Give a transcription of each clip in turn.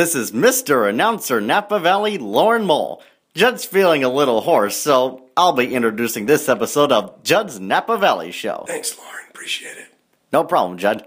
This is Mr. Announcer Napa Valley Lauren Mole. Judd's feeling a little hoarse, so I'll be introducing this episode of Judd's Napa Valley Show. Thanks, Lauren. Appreciate it. No problem, Judd.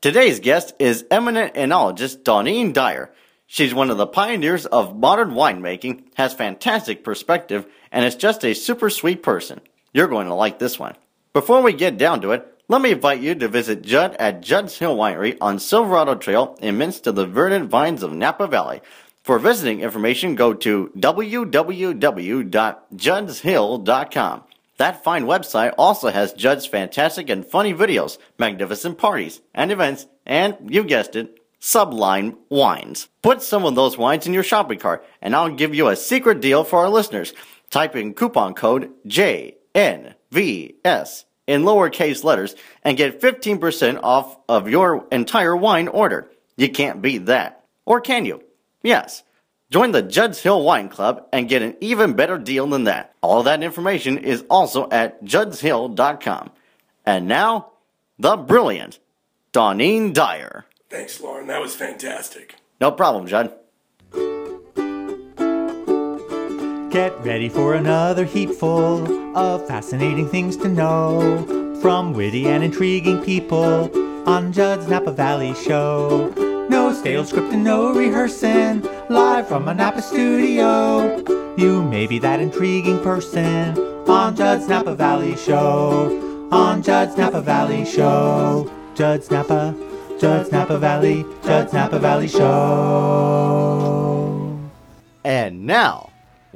Today's guest is eminent enologist Dawnine Dyer. She's one of the pioneers of modern winemaking, has fantastic perspective, and is just a super sweet person. You're going to like this one. Before we get down to it, let me invite you to visit Judd at Judd's Hill Winery on Silverado Trail in midst of the verdant vines of Napa Valley. For visiting information, go to www.juddshill.com. That fine website also has Judd's fantastic and funny videos, magnificent parties and events, and you guessed it, Sublime Wines. Put some of those wines in your shopping cart, and I'll give you a secret deal for our listeners. Type in coupon code JNVS in lowercase letters and get 15% off of your entire wine order. You can't beat that. Or can you? Yes. Join the Judd's Hill Wine Club and get an even better deal than that. All that information is also at juddshill.com. And now, the brilliant Dawnine Dyer. Thanks, Lauren. That was fantastic. No problem, Judd. Get ready for another heap full of fascinating things to know from witty and intriguing people on Judd's Napa Valley Show. No stale script and no rehearsing, live from a Napa studio. You may be that intriguing person on Judd's Napa Valley Show. On Judd's Napa Valley Show. Judd's Napa, Judd's Napa Valley, Judd's Napa Valley Show. And now,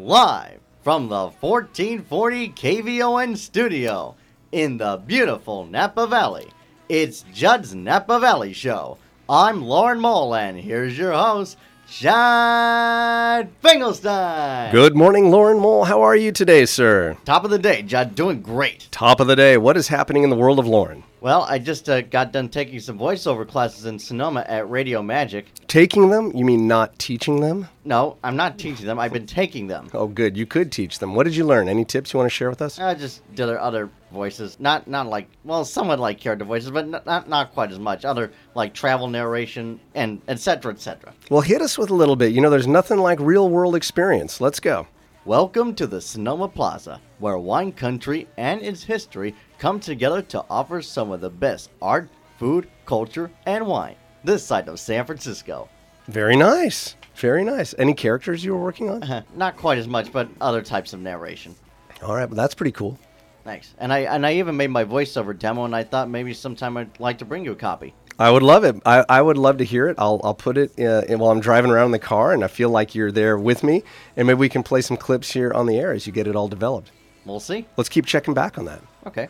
live from the 1440 KVON studio in the beautiful Napa Valley, it's Judd's Napa Valley Show. I'm Lauren Mole, and here's your host, Judd Finkelstein. Good morning, Lauren Mole. How are you today, sir? Top of the day, Judd. Doing great. Top of the day. What is happening in the world of Lauren? Well, I just uh, got done taking some voiceover classes in Sonoma at Radio Magic. Taking them? You mean not teaching them? No, I'm not teaching them. I've been taking them. Oh, good. You could teach them. What did you learn? Any tips you want to share with us? I just did other voices, not not like well, somewhat like character voices, but not not, not quite as much. Other like travel narration and etc. etc. Well, hit us with a little bit. You know, there's nothing like real world experience. Let's go. Welcome to the Sonoma Plaza, where wine country and its history come together to offer some of the best art, food, culture, and wine. This side of San Francisco. Very nice. Very nice. Any characters you were working on? Not quite as much, but other types of narration. All right, well, that's pretty cool. Thanks. And I and I even made my voiceover demo, and I thought maybe sometime I'd like to bring you a copy. I would love it. I, I would love to hear it. I'll, I'll put it uh, in, while I'm driving around in the car, and I feel like you're there with me. And maybe we can play some clips here on the air as you get it all developed. We'll see. Let's keep checking back on that. Okay.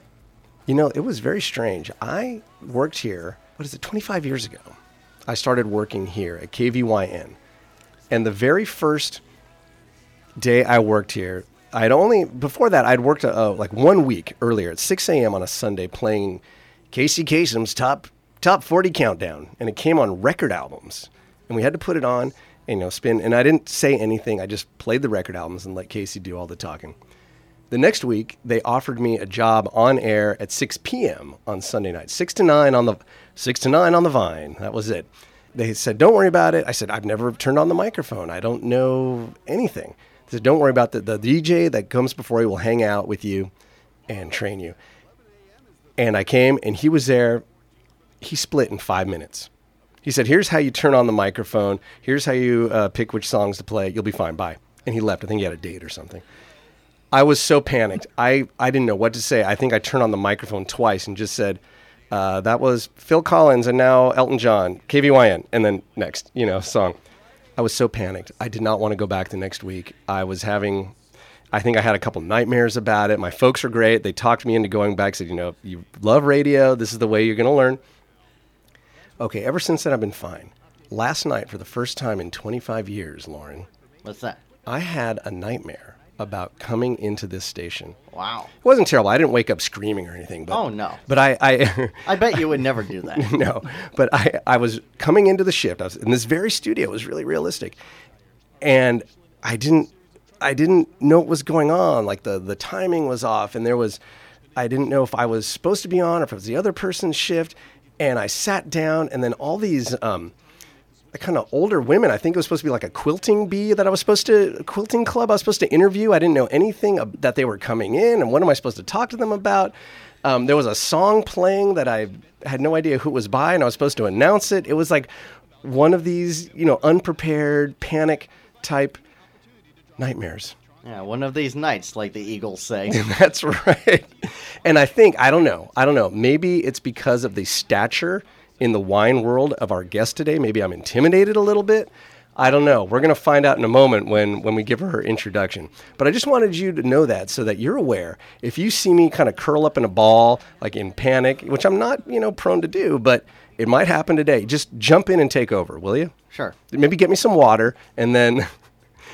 You know, it was very strange. I worked here, what is it, 25 years ago. I started working here at KVYN. And the very first day I worked here, I'd only, before that, I'd worked uh, like one week earlier at 6 a.m. on a Sunday playing Casey Kasem's top, top 40 countdown. And it came on record albums. And we had to put it on and, you know, spin. And I didn't say anything. I just played the record albums and let Casey do all the talking. The next week, they offered me a job on air at 6 p.m. on Sunday night, six to nine on the six to nine on the Vine. That was it. They said, "Don't worry about it." I said, "I've never turned on the microphone. I don't know anything." Said, "Don't worry about. The, the DJ that comes before you will hang out with you and train you." And I came, and he was there. He split in five minutes. He said, "Here's how you turn on the microphone. Here's how you uh, pick which songs to play. You'll be fine. Bye." And he left. I think he had a date or something. I was so panicked. I, I didn't know what to say. I think I turned on the microphone twice and just said, uh, that was Phil Collins and now Elton John, KVYN, and then next, you know, song. I was so panicked. I did not want to go back the next week. I was having, I think I had a couple nightmares about it. My folks were great. They talked me into going back, said, you know, you love radio. This is the way you're going to learn. Okay, ever since then, I've been fine. Last night, for the first time in 25 years, Lauren, What's that? I had a nightmare about coming into this station. Wow. It wasn't terrible. I didn't wake up screaming or anything. But, Oh, no. But I, I I bet you would never do that. no. But I, I was coming into the shift. I was in this very studio. It was really realistic, and I didn't, I didn't know what was going on. Like the the timing was off, and there was, I didn't know if I was supposed to be on or if it was the other person's shift. And I sat down, and then all these um, kind of older women. I think it was supposed to be like a quilting bee that I was supposed to a quilting club. I was supposed to interview. I didn't know anything that they were coming in, and what am I supposed to talk to them about? Um, there was a song playing that I had no idea who it was by, and I was supposed to announce it. It was like one of these, you know, unprepared panic type nightmares. Yeah, one of these nights, like the Eagles say. That's right. And I think, I don't know, I don't know. Maybe it's because of the stature in the wine world of our guest today. Maybe I'm intimidated a little bit. I don't know. We're going to find out in a moment when, when we give her her introduction. But I just wanted you to know that so that you're aware. If you see me kind of curl up in a ball, like in panic, which I'm not, you know, prone to do, but it might happen today, just jump in and take over, will you? Sure. Maybe get me some water and then,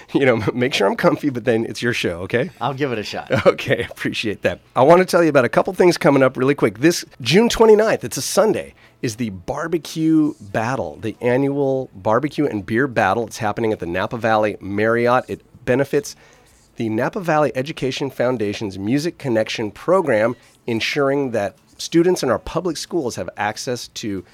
you know, make sure I'm comfy, but then it's your show, okay? I'll give it a shot. Okay, appreciate that. I want to tell you about a couple things coming up really quick. This June 29th, it's a Sunday, is the Barbecue Battle, the annual barbecue and beer battle. It's happening at the Napa Valley Marriott. It benefits the Napa Valley Education Foundation's Music Connection program, ensuring that students in our public schools have access to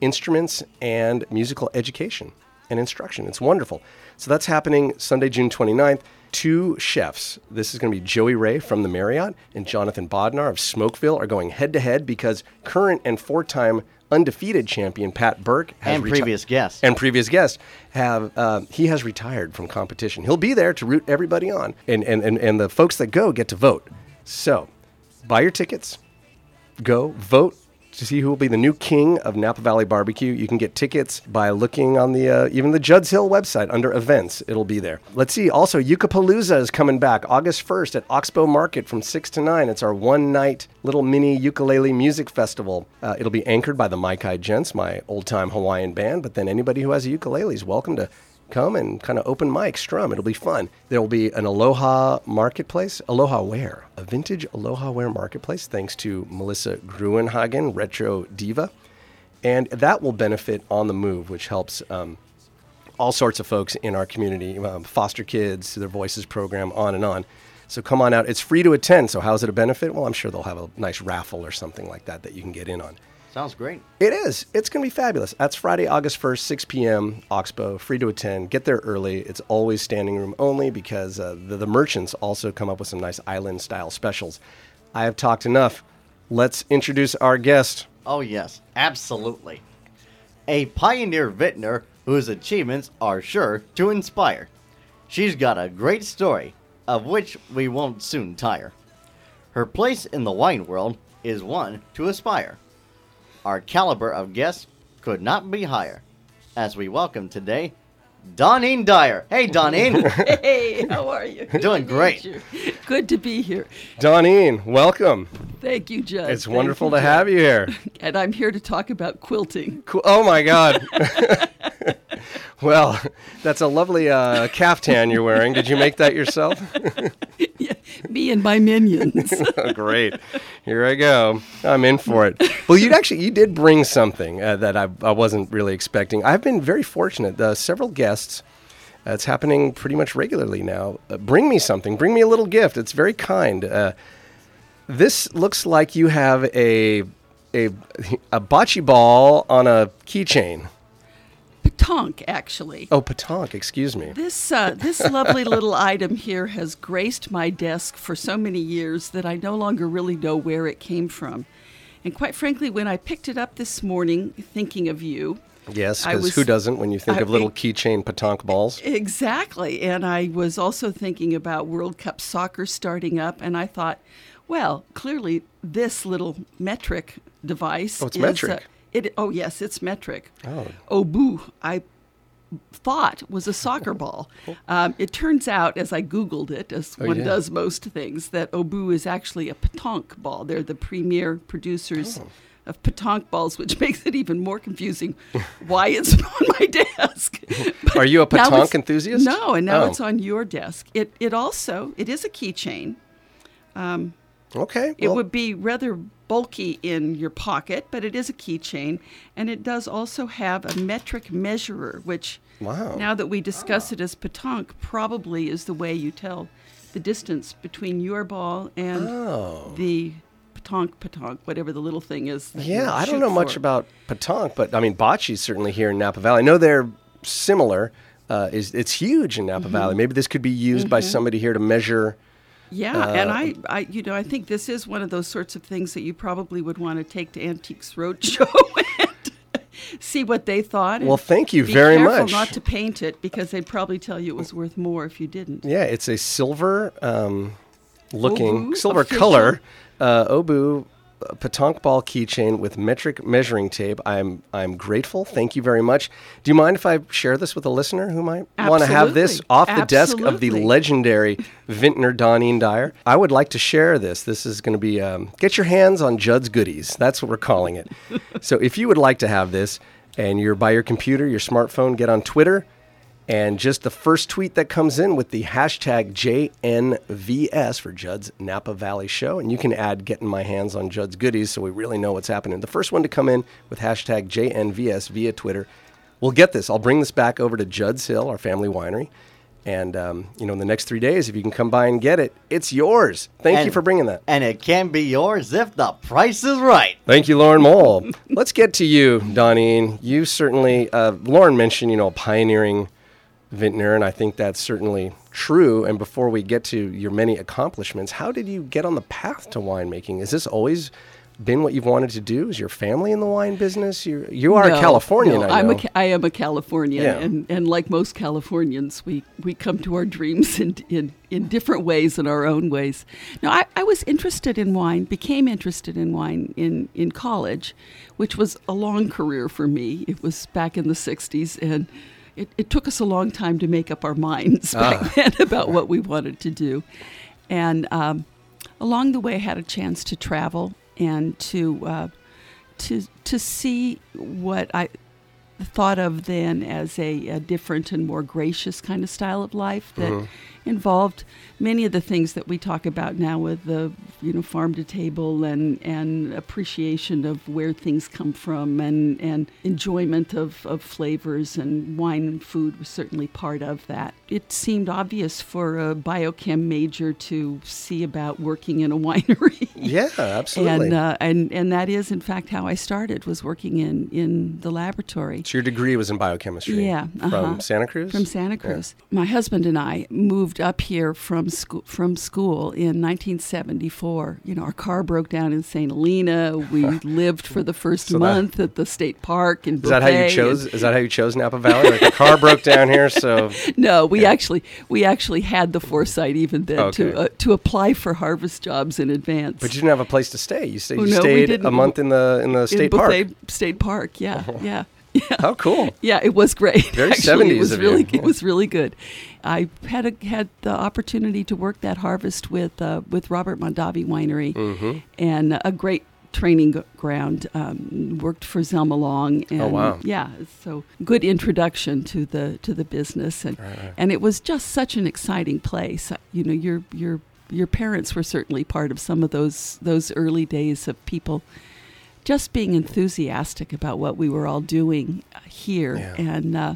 instruments and musical education and instruction. It's wonderful. So that's happening Sunday, June 29th. Two chefs, this is going to be Joey Ray from the Marriott and Jonathan Bodnar of Smokeville, are going head to head because current and four time undefeated champion Pat Burke has And reti- previous guest. and previous guests have uh, he has retired from competition. He'll be there to root everybody on, and, and and and the folks that go get to vote. So, buy your tickets, go vote to see who will be the new king of Napa Valley Barbecue. You can get tickets by looking on the uh, even the Judd's Hill website under events. It'll be there. Let's see. Also, Ukapalooza is coming back August 1st at Oxbow Market from 6 to 9. It's our one night little mini ukulele music festival. Uh, it'll be anchored by the Maikai Gents, my old time Hawaiian band. But then anybody who has a ukulele is welcome to come and kind of open mic strum. It'll be fun. There will be an Aloha marketplace. Aloha Wear, a vintage Aloha Wear marketplace, thanks to Melissa Gruenhagen, retro diva, and that will benefit on the move, which helps. Um, all sorts of folks in our community, um, foster kids, their voices program, on and on. So come on out. It's free to attend. So how's it a benefit? Well, I'm sure they'll have a nice raffle or something like that that you can get in on. Sounds great. It is. It's going to be fabulous. That's Friday, August 1st, 6 p.m., Oxbow, free to attend. Get there early. It's always standing room only because uh, the, the merchants also come up with some nice island style specials. I have talked enough. Let's introduce our guest. Oh, yes, absolutely. A pioneer vintner whose achievements are sure to inspire. She's got a great story, of which we won't soon tire. Her place in the wine world is one to aspire. Our caliber of guests could not be higher. As we welcome today, Dawnine Dyer. Hey, Dawnine. Hey, how are you? Good Doing to great. you. Good to be here. Dawnine, welcome. Thank you, Judd. It's Thank wonderful you, to Judd. have you here. And I'm here to talk about quilting. Cool. Oh my God. well, that's a lovely uh, caftan you're wearing. Did you make that yourself? And my minions. oh, great. Here I go. I'm in for it. Well, you actually you did bring something uh, that I, I wasn't really expecting. I've been very fortunate. Uh, several guests. Uh, it's happening pretty much regularly now. Uh, bring me something. Bring me a little gift. It's very kind. Uh, this looks like you have a a a bocce ball on a keychain. Petanque, actually. Oh, petanque. Excuse me. This uh, this lovely little item here has graced my desk for so many years that I no longer really know where it came from. And quite frankly, when I picked it up this morning, thinking of you, Yes, because who doesn't when you think I- of little keychain petanque balls? Exactly. And I was also thinking about World Cup soccer starting up, and I thought, well, clearly this little metric device. Oh, it's is, metric. It, oh, yes, it's metric. Oh. Obut, I thought was a soccer ball. Um, it turns out, as I Googled it, as Oh, one yeah. does most things, that Obut is actually a petanque ball. They're the premier producers. Oh. Of petanque balls, which makes it even more confusing why it's on my desk. But Are you a petanque enthusiast? No, and now Oh. it's on your desk. It it also it is a keychain. Okay. It would be rather bulky in your pocket, but it is a keychain, and it does also have a metric measurer, which Wow. now that we discuss it as petanque, probably is the way you tell the distance between your ball and Oh. the petanque petanque, whatever the little thing is. Yeah, I don't know much about petanque, but I mean bocce's certainly here in Napa Valley. I know they're similar. Uh, is it's huge in Napa Mm-hmm. Valley. Maybe this could be used by somebody here to measure. Yeah, and I, I, you know, I think this is one of those sorts of things that you probably would want to take to Antiques Roadshow and see what they thought. Well, thank you be very careful much. Not to paint it because they'd probably tell you it was worth more if you didn't. Yeah, it's a silver um, looking, Obut silver official. color uh, Obut uh, petanque ball keychain with metric measuring tape. I'm I'm grateful. Thank you very much. Do you mind if I share this with a listener who might want to have this off the desk of the legendary vintner Dawnine Dyer? I would like to share this. This is going to be um, get your hands on Judd's goodies. That's what we're calling it. so if you would like to have this, and you're by your computer, your smartphone, get on Twitter. And just the first tweet that comes in with the hashtag JNVS for Judd's Napa Valley Show. And you can add getting my hands on Judd's goodies so we really know what's happening. The first one to come in with hashtag JNVS via Twitter We'll get this. I'll bring this back over to Judd's Hill, our family winery. And, um, you know, in the next three days, if you can come by and get it, it's yours. Thank you for bringing that. And it can be yours if the price is right. Thank you, Lauren Mole. Let's get to you, Dawnine. You certainly, uh, Lauren mentioned, you know, pioneering vintner, and I think that's certainly true. And before we get to your many accomplishments, how did you get on the path to winemaking? Is this always been what you've wanted to do? Is your family in the wine business? You you are a Californian, no, I I'm know. a, am a Californian, Yeah. and, and like most Californians, we, we come to our dreams in, in, in different ways, in our own ways. Now, I, I was interested in wine, became interested in wine in, in college, which was a long career for me. It was back in the 60s, and it, it took us a long time to make up our minds back then about what we wanted to do. And um, along the way, I had a chance to travel and to uh, to to see what I thought of then as a, a different and more gracious kind of style of life that involved many of the things that we talk about now with the you know farm to table and and appreciation of where things come from and and enjoyment of, of flavors and wine and food was certainly part of that. It seemed obvious for a biochem major to see about working in a winery. yeah, absolutely. And, uh, and and that is in fact how I started was working in in the laboratory so your degree was in biochemistry. Yeah, From uh-huh. Santa Cruz. from Santa Cruz. My husband and I moved up here from school from school in 1974. You know, our car broke down in St. Helena. We lived for the first So that- month at the state park in Is that how you chose? and- Is that how you chose Napa Valley? Like the car broke down here, so No, we actually we actually had the foresight even then Okay. to uh, to apply for harvest jobs in advance. But you didn't have a place to stay. You stayed, Oh, you no, stayed a month in the in the in state Bouquet park. State Park, yeah, yeah. How cool! Yeah, it was great. Very 70s it was of you. really it was really good. I had a, had the opportunity to work that harvest with uh, with Robert Mondavi Winery, Mm-hmm. and a great training ground. Um, worked for Zelma Long, and Oh, wow. yeah, so good introduction to the to the business, and and it was just such an exciting place. Uh, You know, your your your parents were certainly part of some of those those early days of people just being enthusiastic about what we were all doing uh, here Yeah. and uh,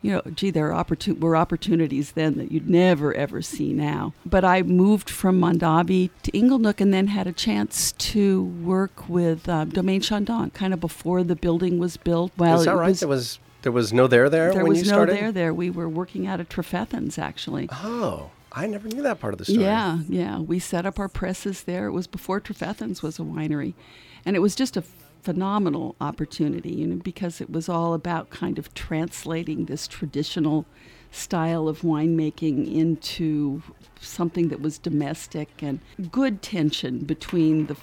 you know gee there are opportun- were opportunities then that you'd never ever see now but i moved from mondavi to inglenook and then had a chance to work with uh, domaine chandon kind of before the building was built well Is that right? was, there was there was no there there, there when was you no started. there there we were working out of trefethens actually Oh, I never knew that part of the story. yeah, yeah. We set up our presses there. It was before Trefethens was a winery. And it was just a phenomenal opportunity, you know, because it was all about kind of translating this traditional style of winemaking into something that was domestic and good tension between the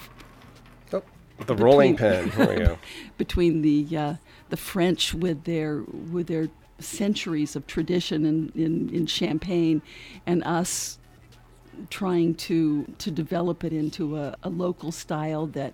Oh, the rolling pin. Here we go. between the uh, the French with their with their centuries of tradition in, in, in Champagne, and us trying to to develop it into a, a local style that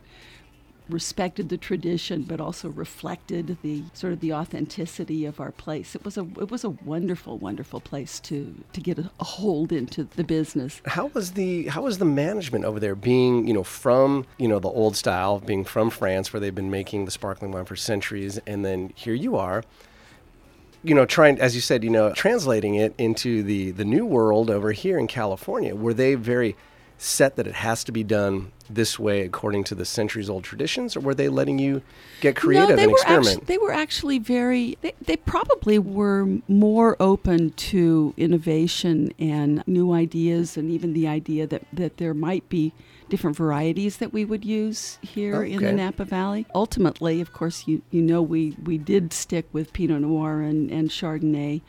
respected the tradition but also reflected the sort of the authenticity of our place. It was a it was a wonderful wonderful place to to get a, a hold into the business. How was the how was the management over there? Being you know from you know the old style, being from France, where they've been making the sparkling wine for centuries, and then here you are. You know, trying as you said, you know, translating it into the the new world over here in California. Were they very set that it has to be done this way according to the centuries old traditions, or were they letting you get creative no, they and were experiment? Actu- they were actually very. They, they probably were more open to innovation and new ideas, and even the idea that that there might be different varieties that we would use here in the Napa Valley. Ultimately, of course, you you know we we did stick with Pinot Noir and and Chardonnay,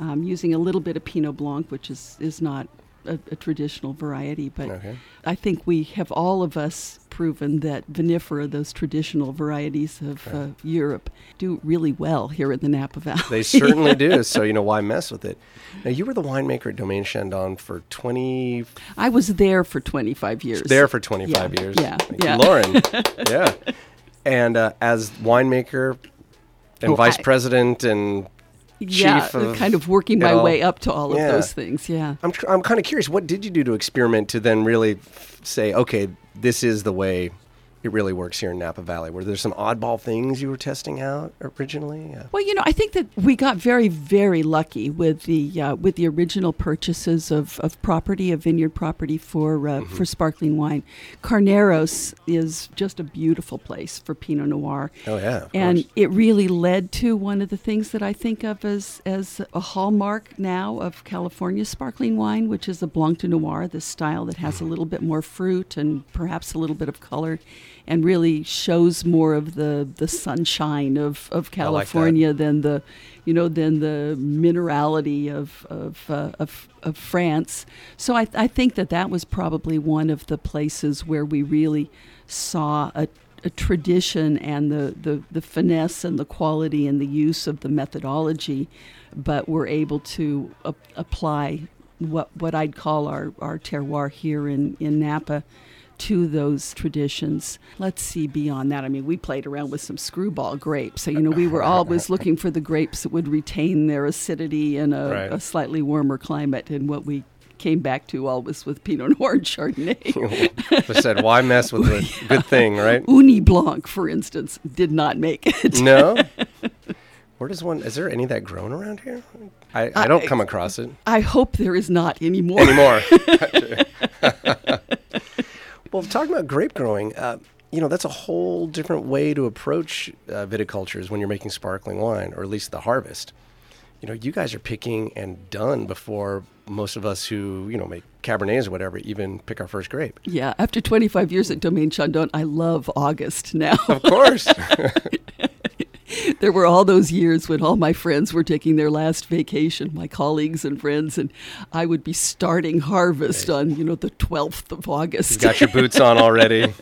um, using a little bit of Pinot Blanc, which is is not. A, a traditional variety, but Okay. I think we have all of us proven that vinifera, those traditional varieties of uh, Europe, do really well here in the Napa Valley. They certainly do. So you know why mess with it? Now you were the winemaker at Domaine Chandon for twenty. I was there for 25 years. There for twenty five Yeah, years. yeah, yeah. Lauren. yeah, and uh, as winemaker and Oh, vice I- president and yeah, kind of working my all. way up to all of those things. Yeah. I'm, I'm kind of curious. What did you do to experiment to then really say, okay, this is the way it really works here in Napa Valley? Were there some oddball things you were testing out originally? Yeah. Well, you know, I think that we got very, very lucky with the uh, with the original purchases of, of property, of vineyard property for uh, Mm-hmm. for sparkling wine. Carneros is just a beautiful place for Pinot Noir. Oh, yeah, and course. it really led to one of the things that I think of as as a hallmark now of California sparkling wine, which is the Blanc de Noir, this style that has a Mm. little bit more fruit and perhaps a little bit of color, and really shows more of the the sunshine of of I like. California than the, you know, than the minerality of of uh, of, of France. So I I think that that was probably one of the places where we really saw a a tradition and the, the, the finesse and the quality and the use of the methodology, but we're able to a- apply what what I'd call our, our terroir here in, in Napa to those traditions. Let's see beyond that. I mean, we played around with some screwball grapes. So, you know, we were always looking for the grapes that would retain their acidity in a, Right. a slightly warmer climate. And what we came back to always with Pinot Noir and Chardonnay. I said, why mess with a good thing, right? Ugni Blanc, for instance, did not make it. No. Where does one? Is there any that grown around here? I, I don't I- come across it I hope there is not anymore. anymore. Well, talking about grape growing, uh, you know, that's a whole different way to approach uh, viticultures when you're making sparkling wine, or at least the harvest. You know, you guys are picking and done before most of us who, you know, make Cabernets or whatever even pick our first grape. Yeah, after 25 years at Domaine Chandon, I love August now. Of course. there were all those years when all my friends were taking their last vacation, my colleagues and friends, and I would be starting harvest on, you know, the 12th of August. You've got your boots on already.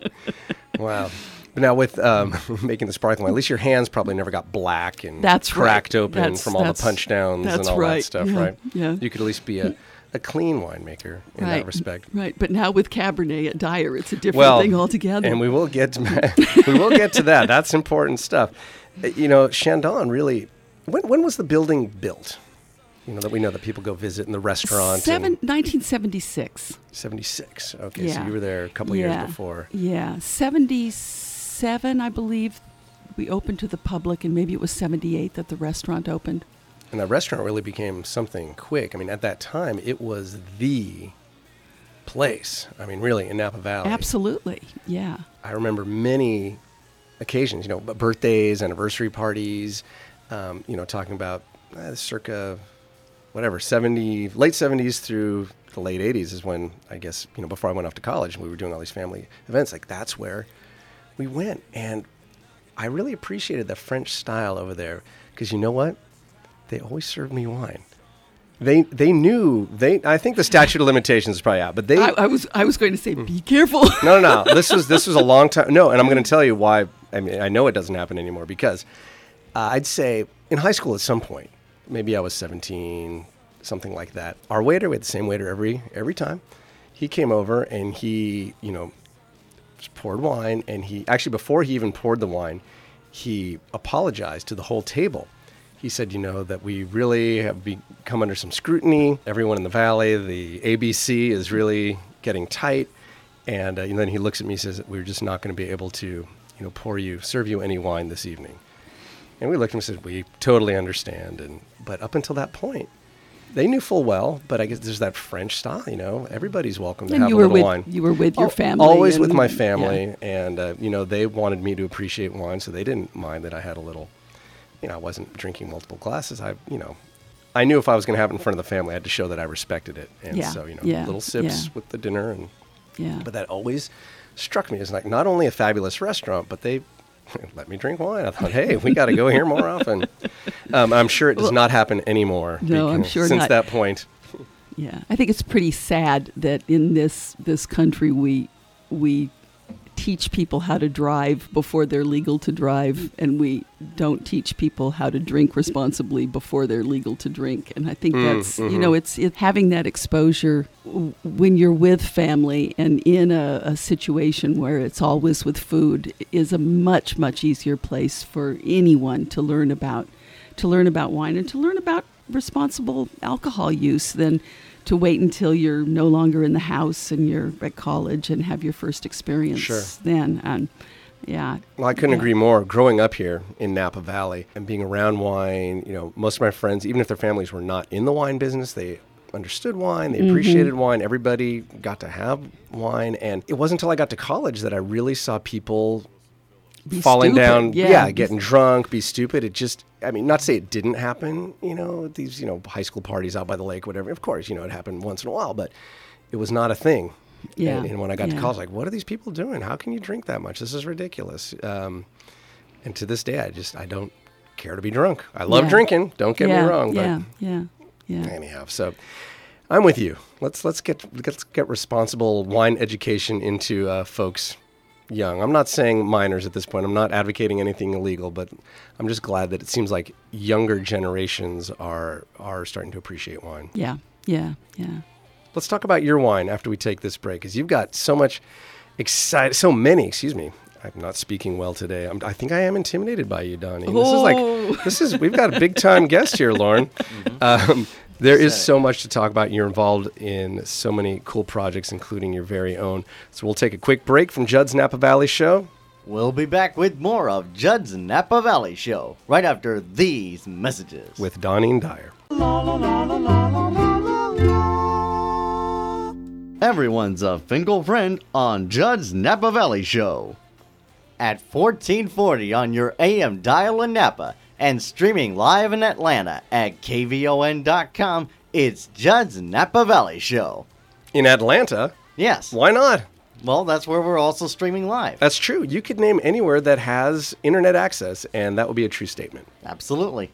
wow. But now with um, making the sparkling wine, at least your hands probably never got black and That's right. cracked open That's- from all the punch downs and all that stuff, Yeah, right? yeah. You could at least be a, a clean winemaker in that respect. Right, but now with Cabernet at Dyer, it's a different Well, thing altogether. and we will get to, we will get to that. That's important stuff. Uh, You know, Chandon really. When, when was the building built? You know that we know that people go visit in the restaurant. Seven, 1976. 76. Okay, so you were there a couple yeah. years before. Yeah, 77, I believe. We opened to the public, and maybe it was 78 that the restaurant opened. And that restaurant really became something quick. I mean, at that time, it was the place. I mean, really, in Napa Valley. Absolutely, yeah. I remember many occasions, you know, birthdays, anniversary parties, um, you know, talking about uh, circa whatever, 70, late 70s through the late 80s is when, I guess, you know, before I went off to college and we were doing all these family events, like that's where we went. And I really appreciated the French style over there because you know what? They always served me wine. They, they knew they I think the statute of limitations is probably out, but they I, I was I was going to say, be careful. no, no, no. This was this was a long time. No, and I'm going to tell you why. I mean, I know it doesn't happen anymore because uh, I'd say in high school at some point, maybe I was 17, something like that. Our waiter, we had the same waiter every every time. He came over and he, you know, just poured wine, and he actually before he even poured the wine, he apologized to the whole table. He said, you know, that we really have become under some scrutiny. Everyone in the valley, the ABC is really getting tight. And, uh, and then he looks at me and says, we're just not going to be able to, you know, pour you, serve you any wine this evening. And we looked at him and said, we totally understand. And, but up until that point, they knew full well, but I guess there's that French style, you know. Everybody's welcome to And have you a were little with wine. you were with your family. Always with my yeah. family, and uh, you know they wanted me to appreciate wine, so they didn't mind that I had a little. You know, I wasn't drinking multiple glasses. I, you know, I knew if I was going to have it in front of the family, I had to show that I respected it, and Yeah, so you know, yeah, little sips yeah. with the dinner, and Yeah. but that always struck me as like not only a fabulous restaurant, but they let me drink wine. I thought, hey, we got to go here more often. Um, I'm sure it does Well- not happen anymore. No, I'm sure since not. that point. Yeah, I think it's pretty sad that in this this country we we teach people how to drive before they're legal to drive, and we don't teach people how to drink responsibly before they're legal to drink. And I think mm, that's you mm-hmm. know it's it, having that exposure when you're with family and in a, a situation where it's always with food is a much much easier place for anyone to learn about to learn about wine and to learn about responsible alcohol use than to wait until you're no longer in the house and you're at college and have your first experience Sure. then. And yeah. Well, I couldn't Yeah. agree more. Growing up here in Napa Valley and being around wine, you know, most of my friends, even if their families were not in the wine business, they understood wine, they mm-hmm. appreciated wine. Everybody got to have wine. And it wasn't until I got to college that I really saw people Be falling stupid. down, Yeah. yeah. getting drunk, be stupid. It just, I mean, not to say it didn't happen, you know, these, you know, high school parties out by the lake, whatever. Of course, you know, it happened once in a while, but it was not a thing. Yeah. And, and when I got to Yeah. college, like, what are these people doing? How can you drink that much? This is ridiculous. Um, and to this day, I just, I don't care to be drunk. I love Yeah. drinking. Don't get me wrong. Yeah, yeah, yeah. But anyhow, so I'm with you. Let's let's get let's get responsible wine education into uh, folks young. I'm not saying minors at this point. I'm not advocating anything illegal, but I'm just glad that it seems like younger generations are are starting to appreciate wine. Yeah, yeah, yeah. Let's talk about your wine after we take this break, because you've got so much excited, so many. Excuse me. I'm not speaking well today. I'm, I think I am intimidated by you, Donnie. This is Oh. like this is we've got a big time guest here, Lauren. Um, there is so much to talk about. You're involved in so many cool projects, including your very own. So we'll take a quick break from Judd's Napa Valley Show. We'll be back with more of Judd's Napa Valley Show right after these messages. with Dawnine Dyer. Everyone's a Finkel friend on Judd's Napa Valley Show. At 1440 on your AM dial in Napa and streaming live in Atlanta at kvon.com, it's Judd's Napa Valley Show. In Atlanta, Yes. why not? Well, that's where we're also streaming live. That's true. You could name anywhere that has internet access, and that would be a true statement. Absolutely.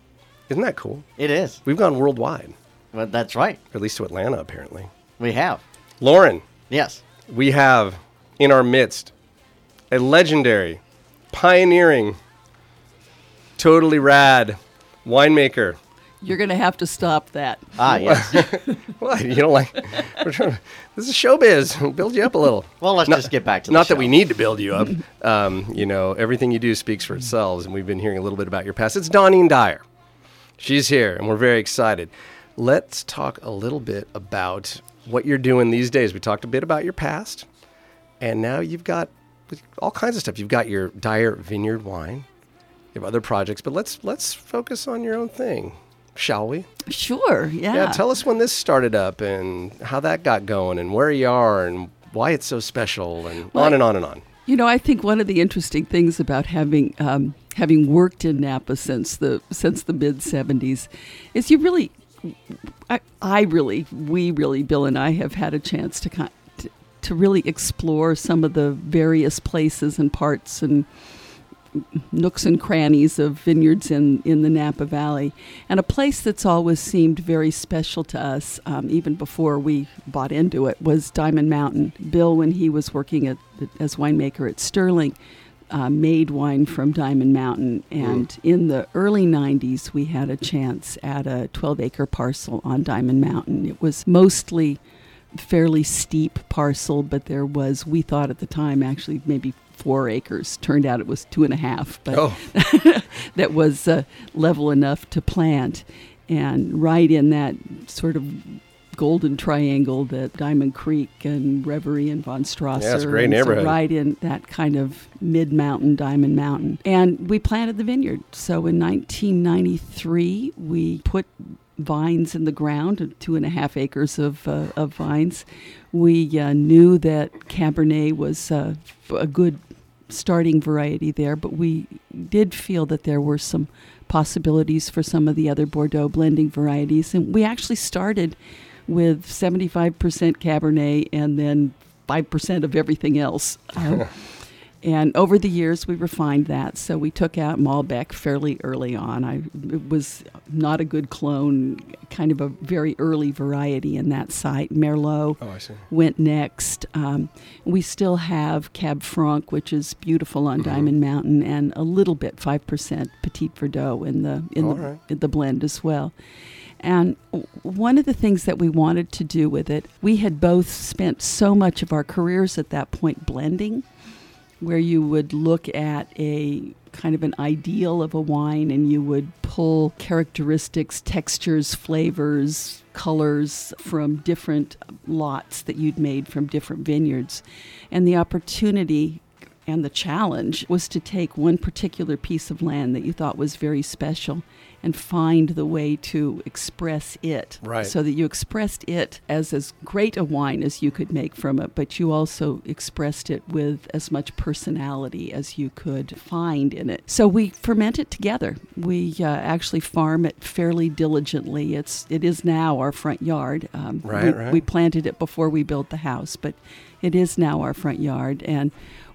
Isn't that cool? It is. We've gone worldwide, But that's right. or at least to Atlanta, apparently. We have. Lauren, Yes. we have in our midst a legendary, pioneering, totally rad winemaker. You're going to have to stop that. Ah, yes. What? You don't like? we're trying- this is showbiz. We'll build you up a little. Well, let's Not- just get back to the Not that we need to build you up. Um, you know, everything you do speaks for itself, and we've been hearing a little bit about your past. It's Dawnine Dyer. She's here, and we're very excited. Let's talk a little bit about what you're doing these days. We talked a bit about your past, and now you've got all kinds of stuff. You've got your Dyer Vineyard wine. You have other projects, but let's let's focus on your own thing, shall we? Sure. Yeah. Yeah, tell us when this started up and how that got going and where you are and why it's so special and Well, on and on and on. You know, I think one of the interesting things about having um, having worked in Napa since the since the mid '70s is you really, I, I really, we really, Bill and I have had a chance to kind to, to really explore some of the various places and parts and nooks and crannies of vineyards in, in the Napa Valley. And a place that's always seemed very special to us, um, even before we bought into it, was Diamond Mountain. Bill, when he was working at, as winemaker at Sterling, uh, made wine from Diamond Mountain. And in the early 90s, we had a chance at a 12 acre parcel on Diamond Mountain. It was mostly fairly steep parcel, but there was, we thought at the time, actually maybe four acres. Turned out it was two and a half, but Oh. that was uh, level enough to plant. And right in that sort of golden triangle that Diamond Creek and Reverie and Von Strasser. Yeah, it's a great and so neighborhood. right in that kind of mid mountain, Diamond Mountain. And we planted the vineyard. So in 1993, we put vines in the ground, two and a half acres of, uh, of vines. We uh, knew that Cabernet was uh, a good starting variety there, but we did feel that there were some possibilities for some of the other Bordeaux blending varieties. And we actually started with 75% Cabernet and then 5% of everything else. And over the years, we refined that. So we took out Malbec fairly early on. I, it was not a good clone, kind of a very early variety in that site. Merlot Oh, went next. Um, we still have Cab Franc, which is beautiful on Diamond Mountain, and a little bit, 5% Petit Verdot in the, in, All the, right. in the blend as well. And one of the things that we wanted to do with it, we had both spent so much of our careers at that point blending, where you would look at a kind of an ideal of a wine and you would pull characteristics, textures, flavors, colors from different lots that you'd made from different vineyards. And the opportunity and the challenge was to take one particular piece of land that you thought was very special and find the way to express it. Right. so that you expressed it as as great a wine as you could make from it but you also expressed it with as much personality as you could find in it. So we ferment it together. We uh, actually farm it fairly diligently. It's it is now our front yard. Um, Right, we, right. we planted it before we built the house but it is now our front yard. And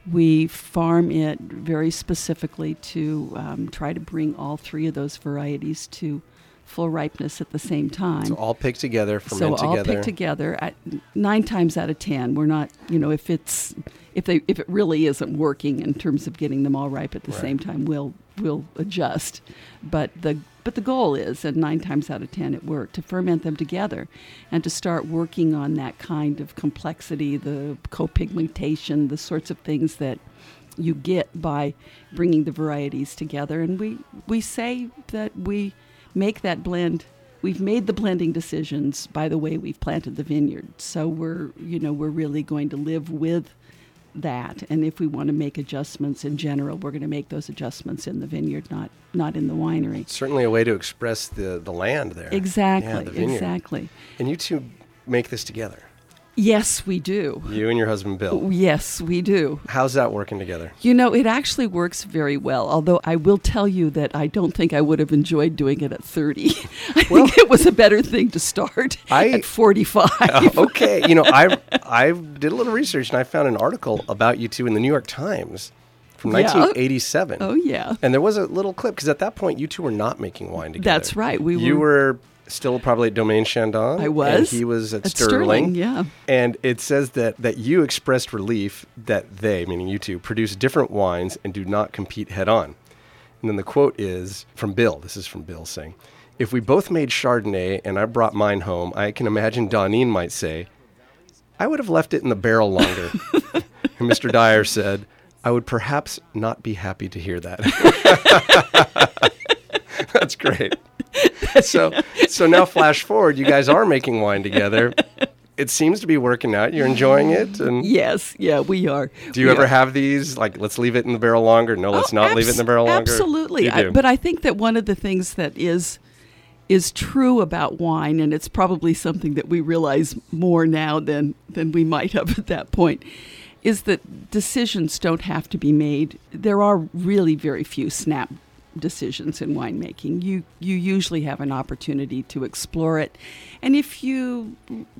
we farm it very specifically to um, try to bring all three of those varieties to full ripeness at the same time. So all picked together, ferment So all together. picked together. Nine times out of ten, we're not. You know, if it's if they if it really isn't working in terms of getting them all ripe at the Right. same time, we'll we'll adjust. But the but the goal is, and nine times out of ten, it worked to ferment them together, and to start working on that kind of complexity, the copigmentation, the sorts of things that you get by bringing the varieties together. And we we say that we make that blend. We've made the blending decisions by the way we've planted the vineyard. So we're you know we're really going to live with that. And if we want to make adjustments in general, we're going to make those adjustments in the vineyard, not not in the winery. Certainly a way to express the, the land there. Exactly. Yeah, the exactly. And you two make this together. Yes, we do. You and your husband Bill. Yes, we do. How's that working together? You know, it actually works very well. Although I will tell you that I don't think I would have enjoyed doing it at 30. I Well- think it was a better thing to start I- at 45. okay, you know, I I did a little research and I found an article about you two in the New York Times from Yeah? 1987. oh, yeah. And there was a little clip because at that point you two were not making wine together. That's right, we you were- were still probably at Domaine Chandon. I And was. he was at, At Sterling. Sterling, yeah. And it says that that you expressed relief that they, meaning you two, produce different wines and do not compete head on. And then the quote is from Bill. This is from Bill saying, "If we both made Chardonnay and I brought mine home, I can imagine Dawnine might say." I would have left it in the barrel longer. and Mr. Dyer said, I would perhaps not be happy to hear that. That's great. So, so now flash forward, you guys are making wine together. It seems to be working out. You're enjoying it. And Yes, yeah, we are. do you We ever are. have these like, let's leave it in the barrel longer? No, let's Oh, not leave it in the barrel longer. Absolutely. I, but I think that one of the things that is is true about wine, and it's probably something that we realize more now than than we might have at that point, is that decisions don't have to be made. There are really very few snap decisions in winemaking. You you usually have an opportunity to explore it, and if you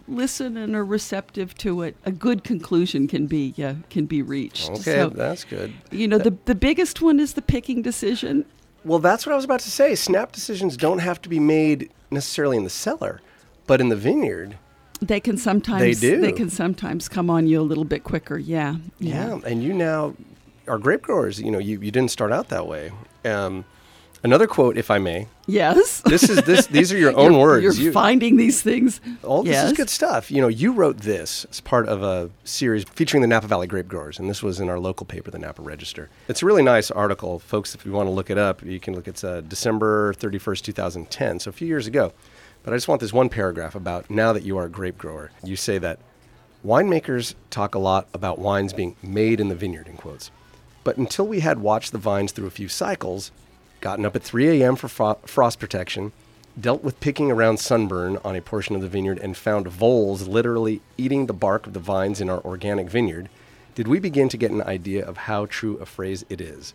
listen and are receptive to it, a good conclusion can be uh, can be reached. okay, So, that's good. you know, the the biggest one is the picking decision. Well, that's what I was about to say. Snap decisions don't have to be made necessarily in the cellar, but in the vineyard. They can sometimes they, do. they can sometimes come on you a little bit quicker. Yeah. Yeah, and you now are grape growers. You know, you, you didn't start out that way. Um, another quote, if I may. Yes. This is this. These are your own You're- words. You're You- finding these things. all this is good stuff. You know, you wrote this as part of a series featuring the Napa Valley grape growers, and this was in our local paper, the Napa Register. It's a really nice article, folks. If you want to look it up, you can look. It's uh, December thirty first, two thousand ten, so a few years ago. But I just want this one paragraph about now that you are a grape grower. You say that winemakers talk a lot about wines being made in the vineyard, in quotes. But until we had watched the vines through a few cycles, gotten up at 3 a.m. for fro- frost protection, dealt with picking around sunburn on a portion of the vineyard and found voles literally eating the bark of the vines in our organic vineyard, did we begin to get an idea of how true a phrase it is.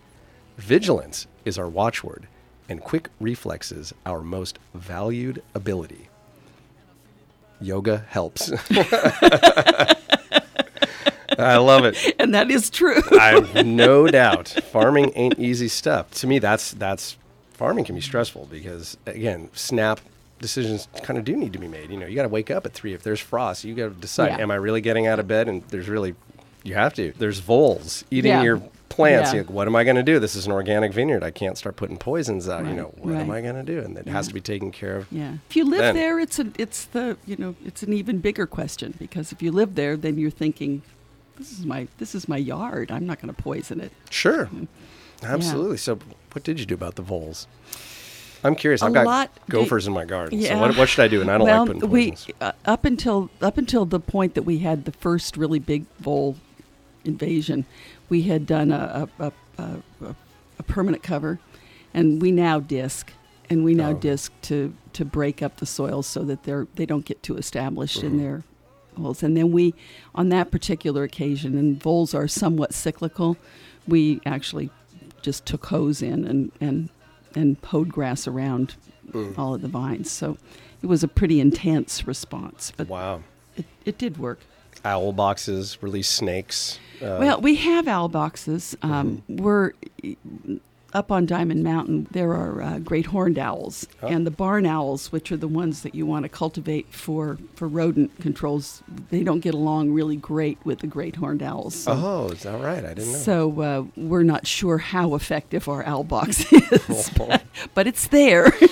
Vigilance is our watchword, and quick reflexes our most valued ability. Yoga helps. I love it. And that is true. I've no doubt. Farming ain't easy stuff. To me, that's that's farming can be stressful because again, snap decisions kind of do need to be made. You know, you got to wake up at three. If there's frost, you got to decide: Yeah. Am I really getting out of bed? And there's really, you have to. There's voles eating Yeah. your plants. Yeah. Like, what am I going to do? This is an organic vineyard. I can't start putting poisons out. You know, what am. I going to do? And it has to be taken care of. Yeah. If you live Then- there, it's a, it's the you know it's an even bigger question because if you live there, then you're thinking, this is my this is my yard. I'm not going to poison it. Sure, absolutely. So, what did you do about the voles? I'm curious. A I've got lot- gophers in my garden. Yeah. So, what, what should I do? And I don't well, like putting we uh, up until up until the point that we had the first really big vole invasion, we had done a a, a, a, a- a permanent cover, and we now disc, and we now Oh. disc to to break up the soil so that they're they don't get too established Mm-hmm. in their holes. And then we, on that particular occasion, and voles are somewhat cyclical, we actually just took hose in and and and hoed grass around Mm. all of the vines. So it was a pretty intense response, but Wow. it, it did work. Owl boxes release snakes. Uh, well, we have owl boxes. Um, Mm-hmm. We're up on Diamond Mountain. There are uh, great horned owls Oh. and the barn owls, which are the ones that you want to cultivate for for rodent controls. They don't get along really great with the great horned owls. So, oh, is that right? I didn't know. so uh, we're not sure how effective our owl box is, but, but it's there.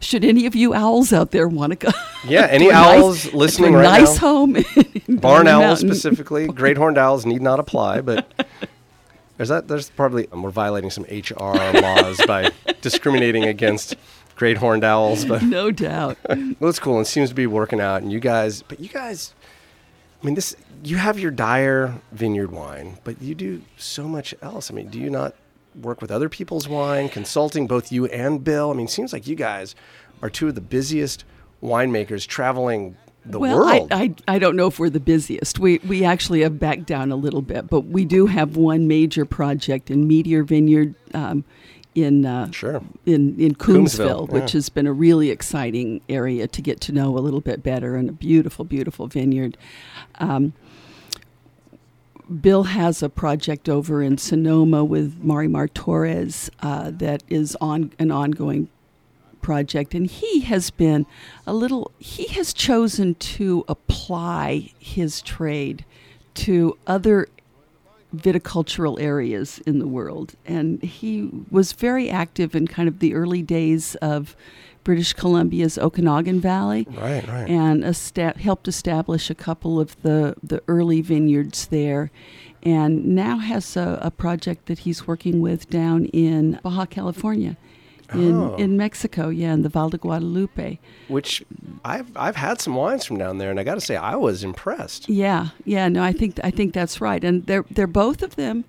Should any of you owls out there want to go? yeah, any a nice- owls listening right nice now? home. in Barn owls Mountain. specifically. Great horned owls need not apply, but there's that. There's probably um, we're violating some HR laws by discriminating against great horned owls. But No doubt. well, it's cool and seems to be working out. And you guys, but you guys, I mean, this you have your Dyer Vineyard wine, but you do so much else. I mean, do you not work with other people's wine, consulting both you and Bill? I mean, it seems like you guys are two of the busiest winemakers traveling the well, world. I, I I don't know if we're the busiest. We we actually have backed down a little bit, but we do have one major project in Meteor Vineyard. Um, in uh, Sure. in in Coombsville, Coombsville, which yeah. has been a really exciting area to get to know a little bit better, and a beautiful, beautiful vineyard. Um, Bill has a project over in Sonoma with Marimar Torres uh, that is on an ongoing project, and he has been a little. He has chosen to apply his trade to other viticultural areas in the world. And he was very active in kind of the early days of British Columbia's Okanagan Valley. Right, right. And esta- helped establish a couple of the, the early vineyards there. And now has a, a project that he's working with down in Baja California, in, Oh. in Mexico, yeah, in the Val de Guadalupe. which I've I've had some wines from down there, and I got to say I was impressed. Yeah, yeah, no, I think I think that's right, and they're they're both of them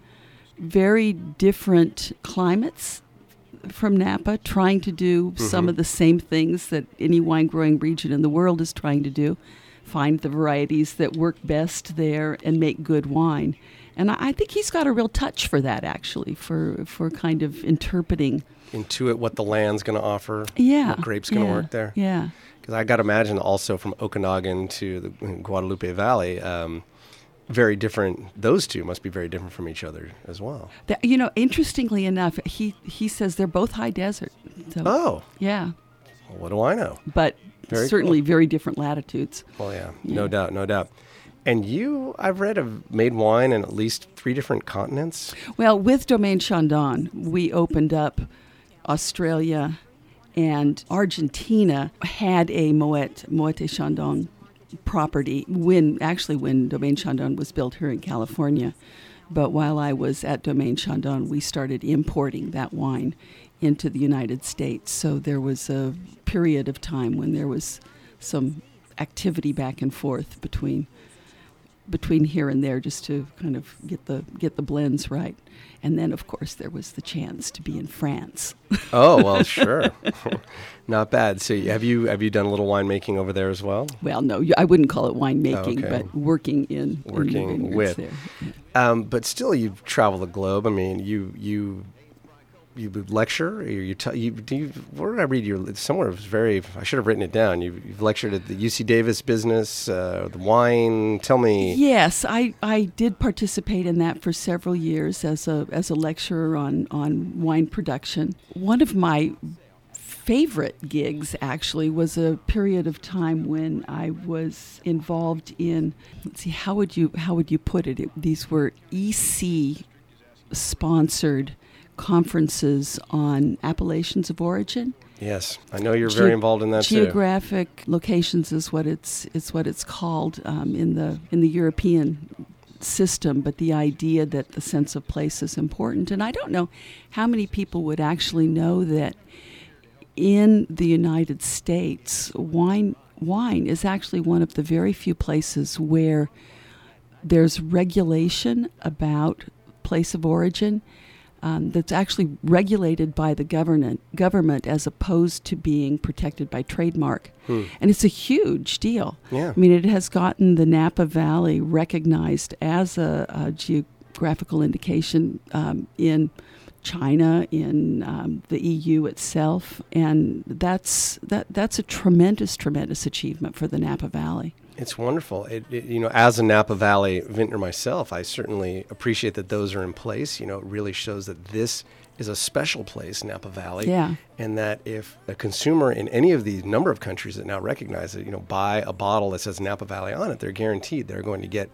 very different climates from Napa, trying to do some mm-hmm. of the same things that any wine growing region in the world is trying to do, find the varieties that work best there and make good wine, and I, think he's got a real touch for that actually, for for kind of interpreting. Intuit what the land's going to offer. Yeah, what grapes going to yeah, work there. Yeah. Because I got to imagine also from Okanagan to the Guadalupe Valley, um, very different. Those two must be very different from each other as well. That, you know, interestingly enough, he he says they're both high desert. So, Oh, yeah. well, what do I know? but Very certainly cool. very different latitudes. Well, yeah, no doubt, no doubt. And you, I've read, have made wine in at least three different continents. Well, with Domaine Chandon, we opened up Australia and Argentina had a Moet Moete Chandon property when actually when Domaine Chandon was built here in California. But while I was at Domaine Chandon, we started importing that wine into the United States. So there was a period of time when there was some activity back and forth between between here and there just to kind of get the get the blends right. And then, of course, there was the chance to be in France. Oh well, sure, not bad. So have you have you done a little winemaking over there as well? well, no, I wouldn't call it winemaking, Okay. but working in in Working vineyards with. there. Um, but still, you travel the globe. I mean, you you you lecture. Or you tell you do. You, where did I read you? Somewhere it was very. I should have written it down. You, you've lectured at the UC Davis business, uh, the wine. Tell me. Yes, I, I did participate in that for several years as a as a lecturer on on wine production. One of my favorite gigs actually was a period of time when I was involved in let's see how would you how would you put it, it these were EC sponsored conferences on appellations of origin Yes, I know you're very involved in that too. Geographic locations is what it's it's what it's called um, in the in the European system, but the idea that the sense of place is important. And I don't know how many people would actually know that in the United States, wine wine is actually one of the very few places where there's regulation about place of origin um, that's actually regulated by the government government as opposed to being protected by trademark, and it's a huge deal. Yeah. I mean, it has gotten the Napa Valley recognized as a, a geographical indication um, in China, in um, the EU itself, and that's that that's a tremendous, tremendous achievement for the Napa Valley. It's wonderful. It, it, you know, as a Napa Valley vintner myself, I certainly appreciate that those are in place. You know, it really shows that this is a special place, Napa Valley. Yeah. And that if a consumer in any of the number of countries that now recognize it, you know, buy a bottle that says Napa Valley on it, they're guaranteed they're going to get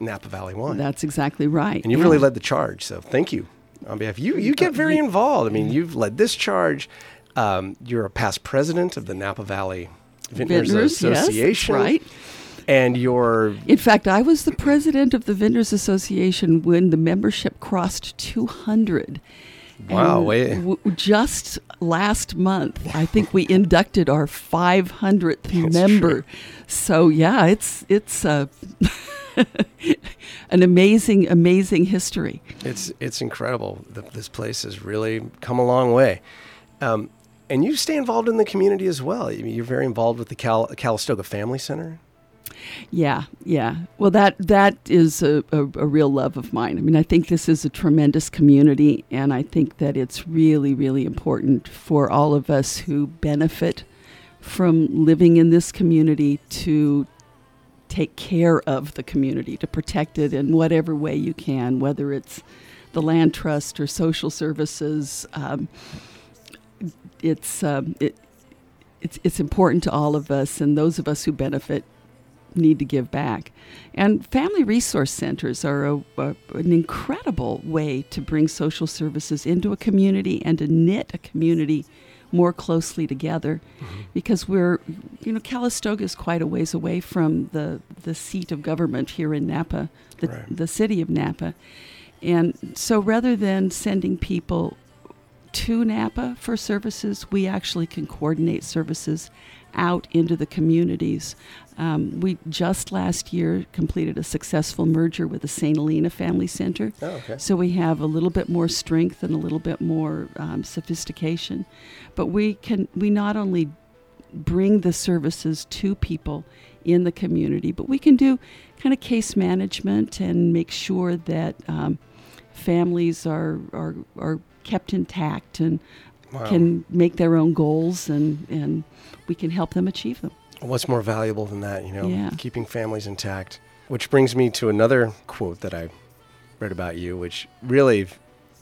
Napa Valley wine. That's exactly right. and you've yeah. really led the charge. So thank you on behalf. You you get very involved. I mean, you've led this charge. Um, you're a past president of the Napa Valley Vintners, Vintners, yes, Association. right. And you're In fact, I was the president of the Vintners Association when the membership crossed 200. Wow, wait. w- just last month, I think we inducted our 500th member. So yeah, it's it's uh, an amazing, amazing history. It's it's incredible. The, this place has really come a long way. Um, and you stay involved in the community as well. I mean, you're very involved with the Cal- Calistoga Family Center. Yeah, yeah. Well, that that is a, a, a real love of mine. I mean, I think this is a tremendous community, and I think that it's really, really important for all of us who benefit from living in this community to take care of the community, to protect it in whatever way you can, whether it's the land trust or social services. Um, it's um, it, it's it's important to all of us, and those of us who benefit need to give back. And family resource centers are a, a, an incredible way to bring social services into a community and to knit a community more closely together mm-hmm. because we're you know Calistoga is quite a ways away from the the seat of government here in Napa the, Right. the city of Napa and so rather than sending people to Napa for services, we actually can coordinate services out into the communities. Um, we just last year completed a successful merger with the St. Helena Family Center. Oh, okay. So we have a little bit more strength and a little bit more um, sophistication. But we can we not only bring the services to people in the community, but we can do kind of case management and make sure that um, families are, are are kept intact and Wow. can make their own goals and, and we can help them achieve them. What's more valuable than that, you know, Yeah. keeping families intact? Which brings me to another quote that I read about you, which really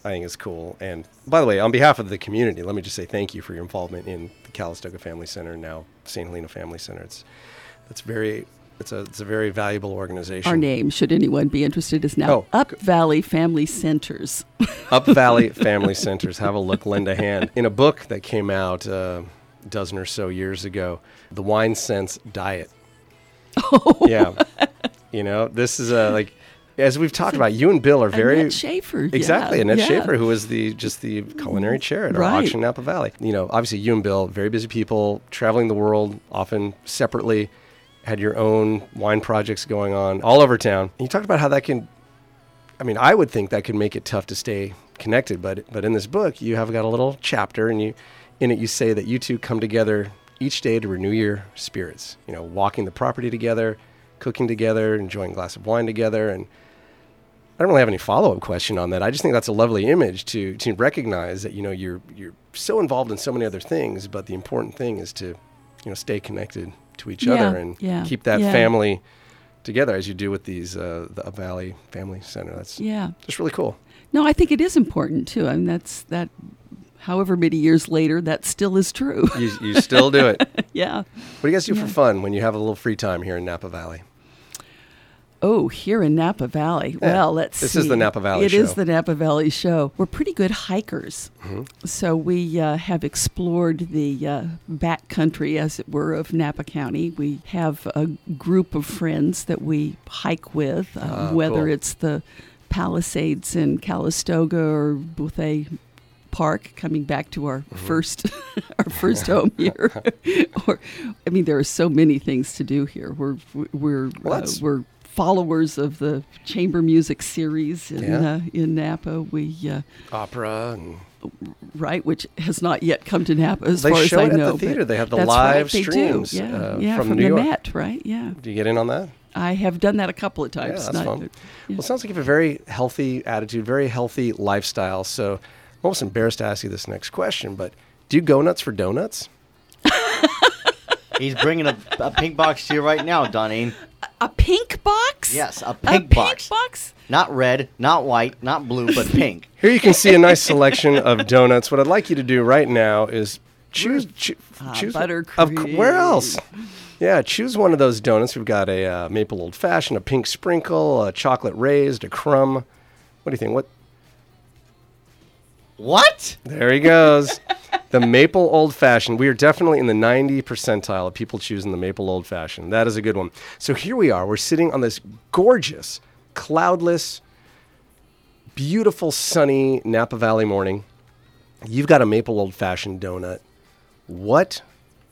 I think is cool. And by the way, on behalf of the community, let me just say thank you for your involvement in the Calistoga Family Center, now St. Helena Family Center. It's it's very it's a it's a very valuable organization. Our name, should anyone be interested, is now Oh, Up Valley Family Centers. Up Valley Family Centers. Have a look, lend a hand. In a book that came out uh, dozen or so years ago, The Wine Sense Diet. Oh. Yeah. You know, this is a, like, as we've talked about, you and Bill are very. Annette Schaefer. yeah, Exactly, Annette yeah. Schaefer, who was the just the culinary mm-hmm. chair at our Right. auction in Napa Valley. You know, obviously you and Bill, very busy people, traveling the world, often separately, had your own wine projects going on all over town. And you talked about how that can, I mean, I would think that could make it tough to stay connected, but but in this book, you have got a little chapter, and you in it you say that you two come together each day to renew your spirits. You know, walking the property together, cooking together, enjoying a glass of wine together, and I don't really have any follow up question on that. I just think that's a lovely image to to recognize that you know you're you're so involved in so many other things, but the important thing is to you know stay connected to each Yeah, other and yeah, keep that yeah. family together as you do with these uh, the Valley Family Center. That's Yeah. just really cool. No, I think it is important too. I mean, that's that. However many years later, that still is true. You you still do it. Yeah. What do you guys do Yeah. for fun when you have a little free time here in Napa Valley? Oh, here in Napa Valley. Yeah. Well, let's This see. is the Napa Valley It is show. the Napa Valley show. We're pretty good hikers. Mm-hmm. So we uh, have explored the uh, back country, as it were, of Napa County. We have a group of friends that we hike with, um, Ah, whether cool. it's the Palisades in Calistoga or Bothe Park, coming back to our Mm-hmm. first our first home here. or, I mean, there are so many things to do here. We're we're Well, uh, we're followers of the chamber music series in Yeah. uh, in Napa. We uh, Opera and right, which has not yet come to Napa, as They far show as I it at the know. but theater. They have the live right, they streams, Yeah, uh, yeah, from from, New the York. Met, right? Yeah, do you get in on that? I have done that a couple of Yeah, times. that's not- fun. yeah. Well, it sounds like you have a very healthy attitude, very healthy lifestyle. So I'm almost embarrassed to ask you this next question, but do you go nuts for donuts? He's bringing a, a pink box to you right now, Dawnine. A pink box? Yes, a a pink pink box. box. Not red, not white, not blue, but pink. Here you can see a nice selection of donuts. What I'd like you to do right now is choose choo- Ah, choose buttercream. Of, where else? Yeah, choose one of those donuts. We've got a uh, maple old fashioned, a pink sprinkle, a chocolate raised, a crumb. What do you think? What? What? There he goes. the maple old fashioned. We are definitely in the 90 percentile of people choosing the maple old fashioned. That is a good one. So here we are. We're sitting on this gorgeous, cloudless, beautiful, sunny Napa Valley morning. You've got a maple old fashioned donut. What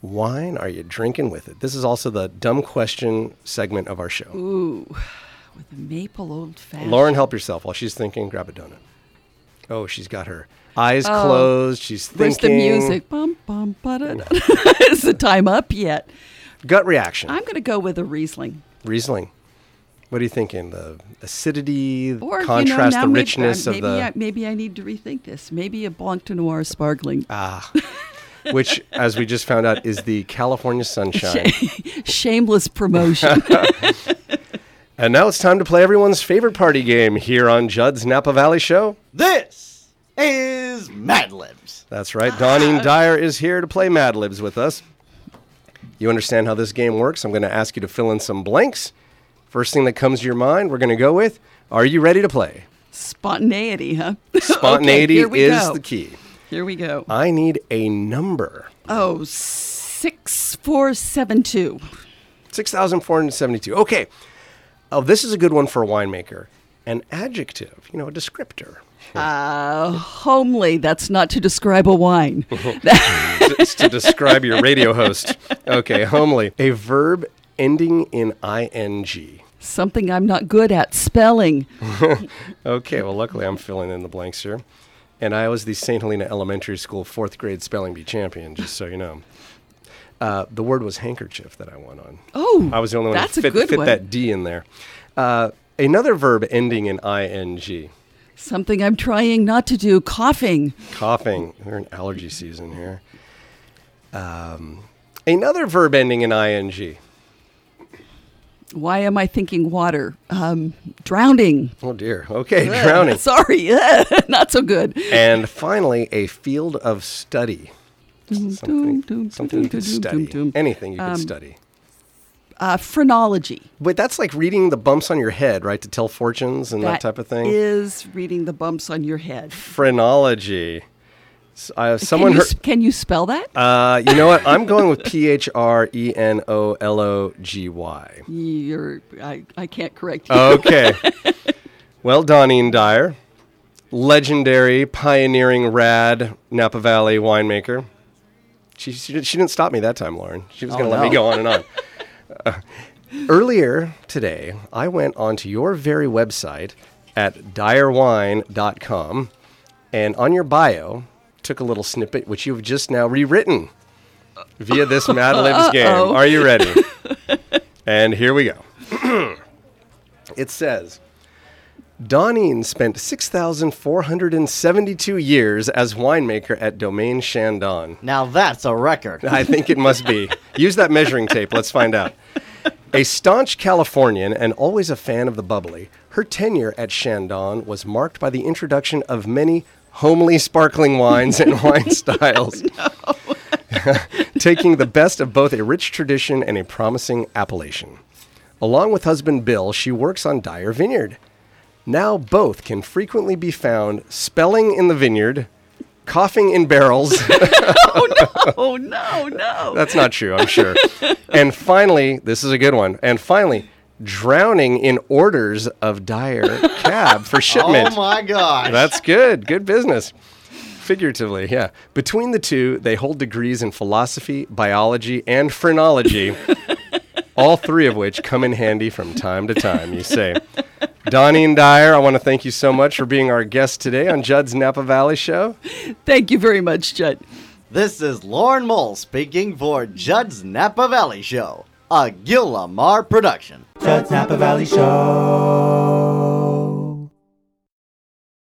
wine are you drinking with it? This is also the dumb question segment of our show. Ooh, with a maple old fashioned. Lauren, help yourself while she's thinking. Grab a donut. Oh, she's got her eyes Oh. closed. She's thinking. Where's the music? Bum, bum. Is the time up yet? Gut reaction. I'm going to go with a Riesling. Riesling. What are you thinking? The acidity, the Or contrast, you know, now the maybe- richness uh, of the I, maybe I need to rethink this. Maybe a Blanc de Noir sparkling. ah, which, as we just found out, is the California sunshine. Shameless promotion. And now it's time to play everyone's favorite party game here on Judd's Napa Valley Show. This is Mad Libs. That's right. Dawnine Dyer is here to play Mad Libs with us. You understand how this game works. I'm going to ask you to fill in some blanks. First thing that comes to your mind, we're going to go with Are you ready to play? Spontaneity, huh? Spontaneity here we is go. the key. Here we go. I need a number. Oh, six four seven two. 6,472. Okay. Oh, this is a good one for a winemaker. An adjective, you know, a descriptor. Uh, homely. That's not to describe a wine. it's to describe your radio host. Okay, homely. A verb ending in ing. Something I'm not good at spelling. Okay, well, luckily I'm filling in the blanks here. And I was the St. Helena Elementary School fourth grade spelling bee champion, just so you know. Uh, the word was handkerchief that I won on. Oh, I was the only one a fit, fit that D in there. Uh, another verb ending in ing. Something I'm trying not to do. Coughing. Coughing. We're in allergy season here. Um, another verb ending in ing. Why am I thinking water? Um, drowning. Oh dear. Okay, drowning. Sorry, not so good. and finally, a field of study. Something, dum, something you could dum, study. dum, dum. Anything you could Um, study. Uh, phrenology. Wait, that's like reading the bumps on your head, right? To tell fortunes and that, type of thing. is reading the bumps on your head. Phrenology. S- uh, someone can, you, heard. can you spell that? Uh, you know what? I'm going with P H R E N O L O G Y. You're, I, I can't correct you. Okay. well, Dawnine Dyer, legendary, pioneering, rad Napa Valley winemaker. She, she, she didn't stop me that time, Lauren. She was Oh, going to let me go on and on. Uh, earlier today, I went onto your very website at dyerwine.com, and on your bio, took a little snippet which you've just now rewritten via this Mad Libs game. Are you ready? and here we go. it says. Dawnine spent 6,472 years as winemaker at Domaine Chandon. Now that's a record. I think it must be. Use that measuring tape. Let's find out. A staunch Californian and always a fan of the bubbly, her tenure at Chandon was marked by the introduction of many homely sparkling wines and wine styles. Taking the best of both a rich tradition and a promising appellation. Along with husband Bill, she works on Dyer Vineyard. Now both can frequently be found spelling in the vineyard, coughing in barrels. Oh no, oh, no. No. That's not true, I'm sure. and finally, this is a good one. And finally, drowning in orders of Dyer cab for oh, shipment. Oh my gosh. That's good. Good business. Figuratively, yeah. Between the two, they hold degrees in philosophy, biology, and phrenology, all three of which come in handy from time to time, you say. Dawnine and Dyer, I want to thank you so much for being our guest today on Judd's Napa Valley Show. Thank you very much, Judd. This is Lauren Mole speaking for Judd's Napa Valley Show, a Gil Lamar production. Judd's Napa Valley Show.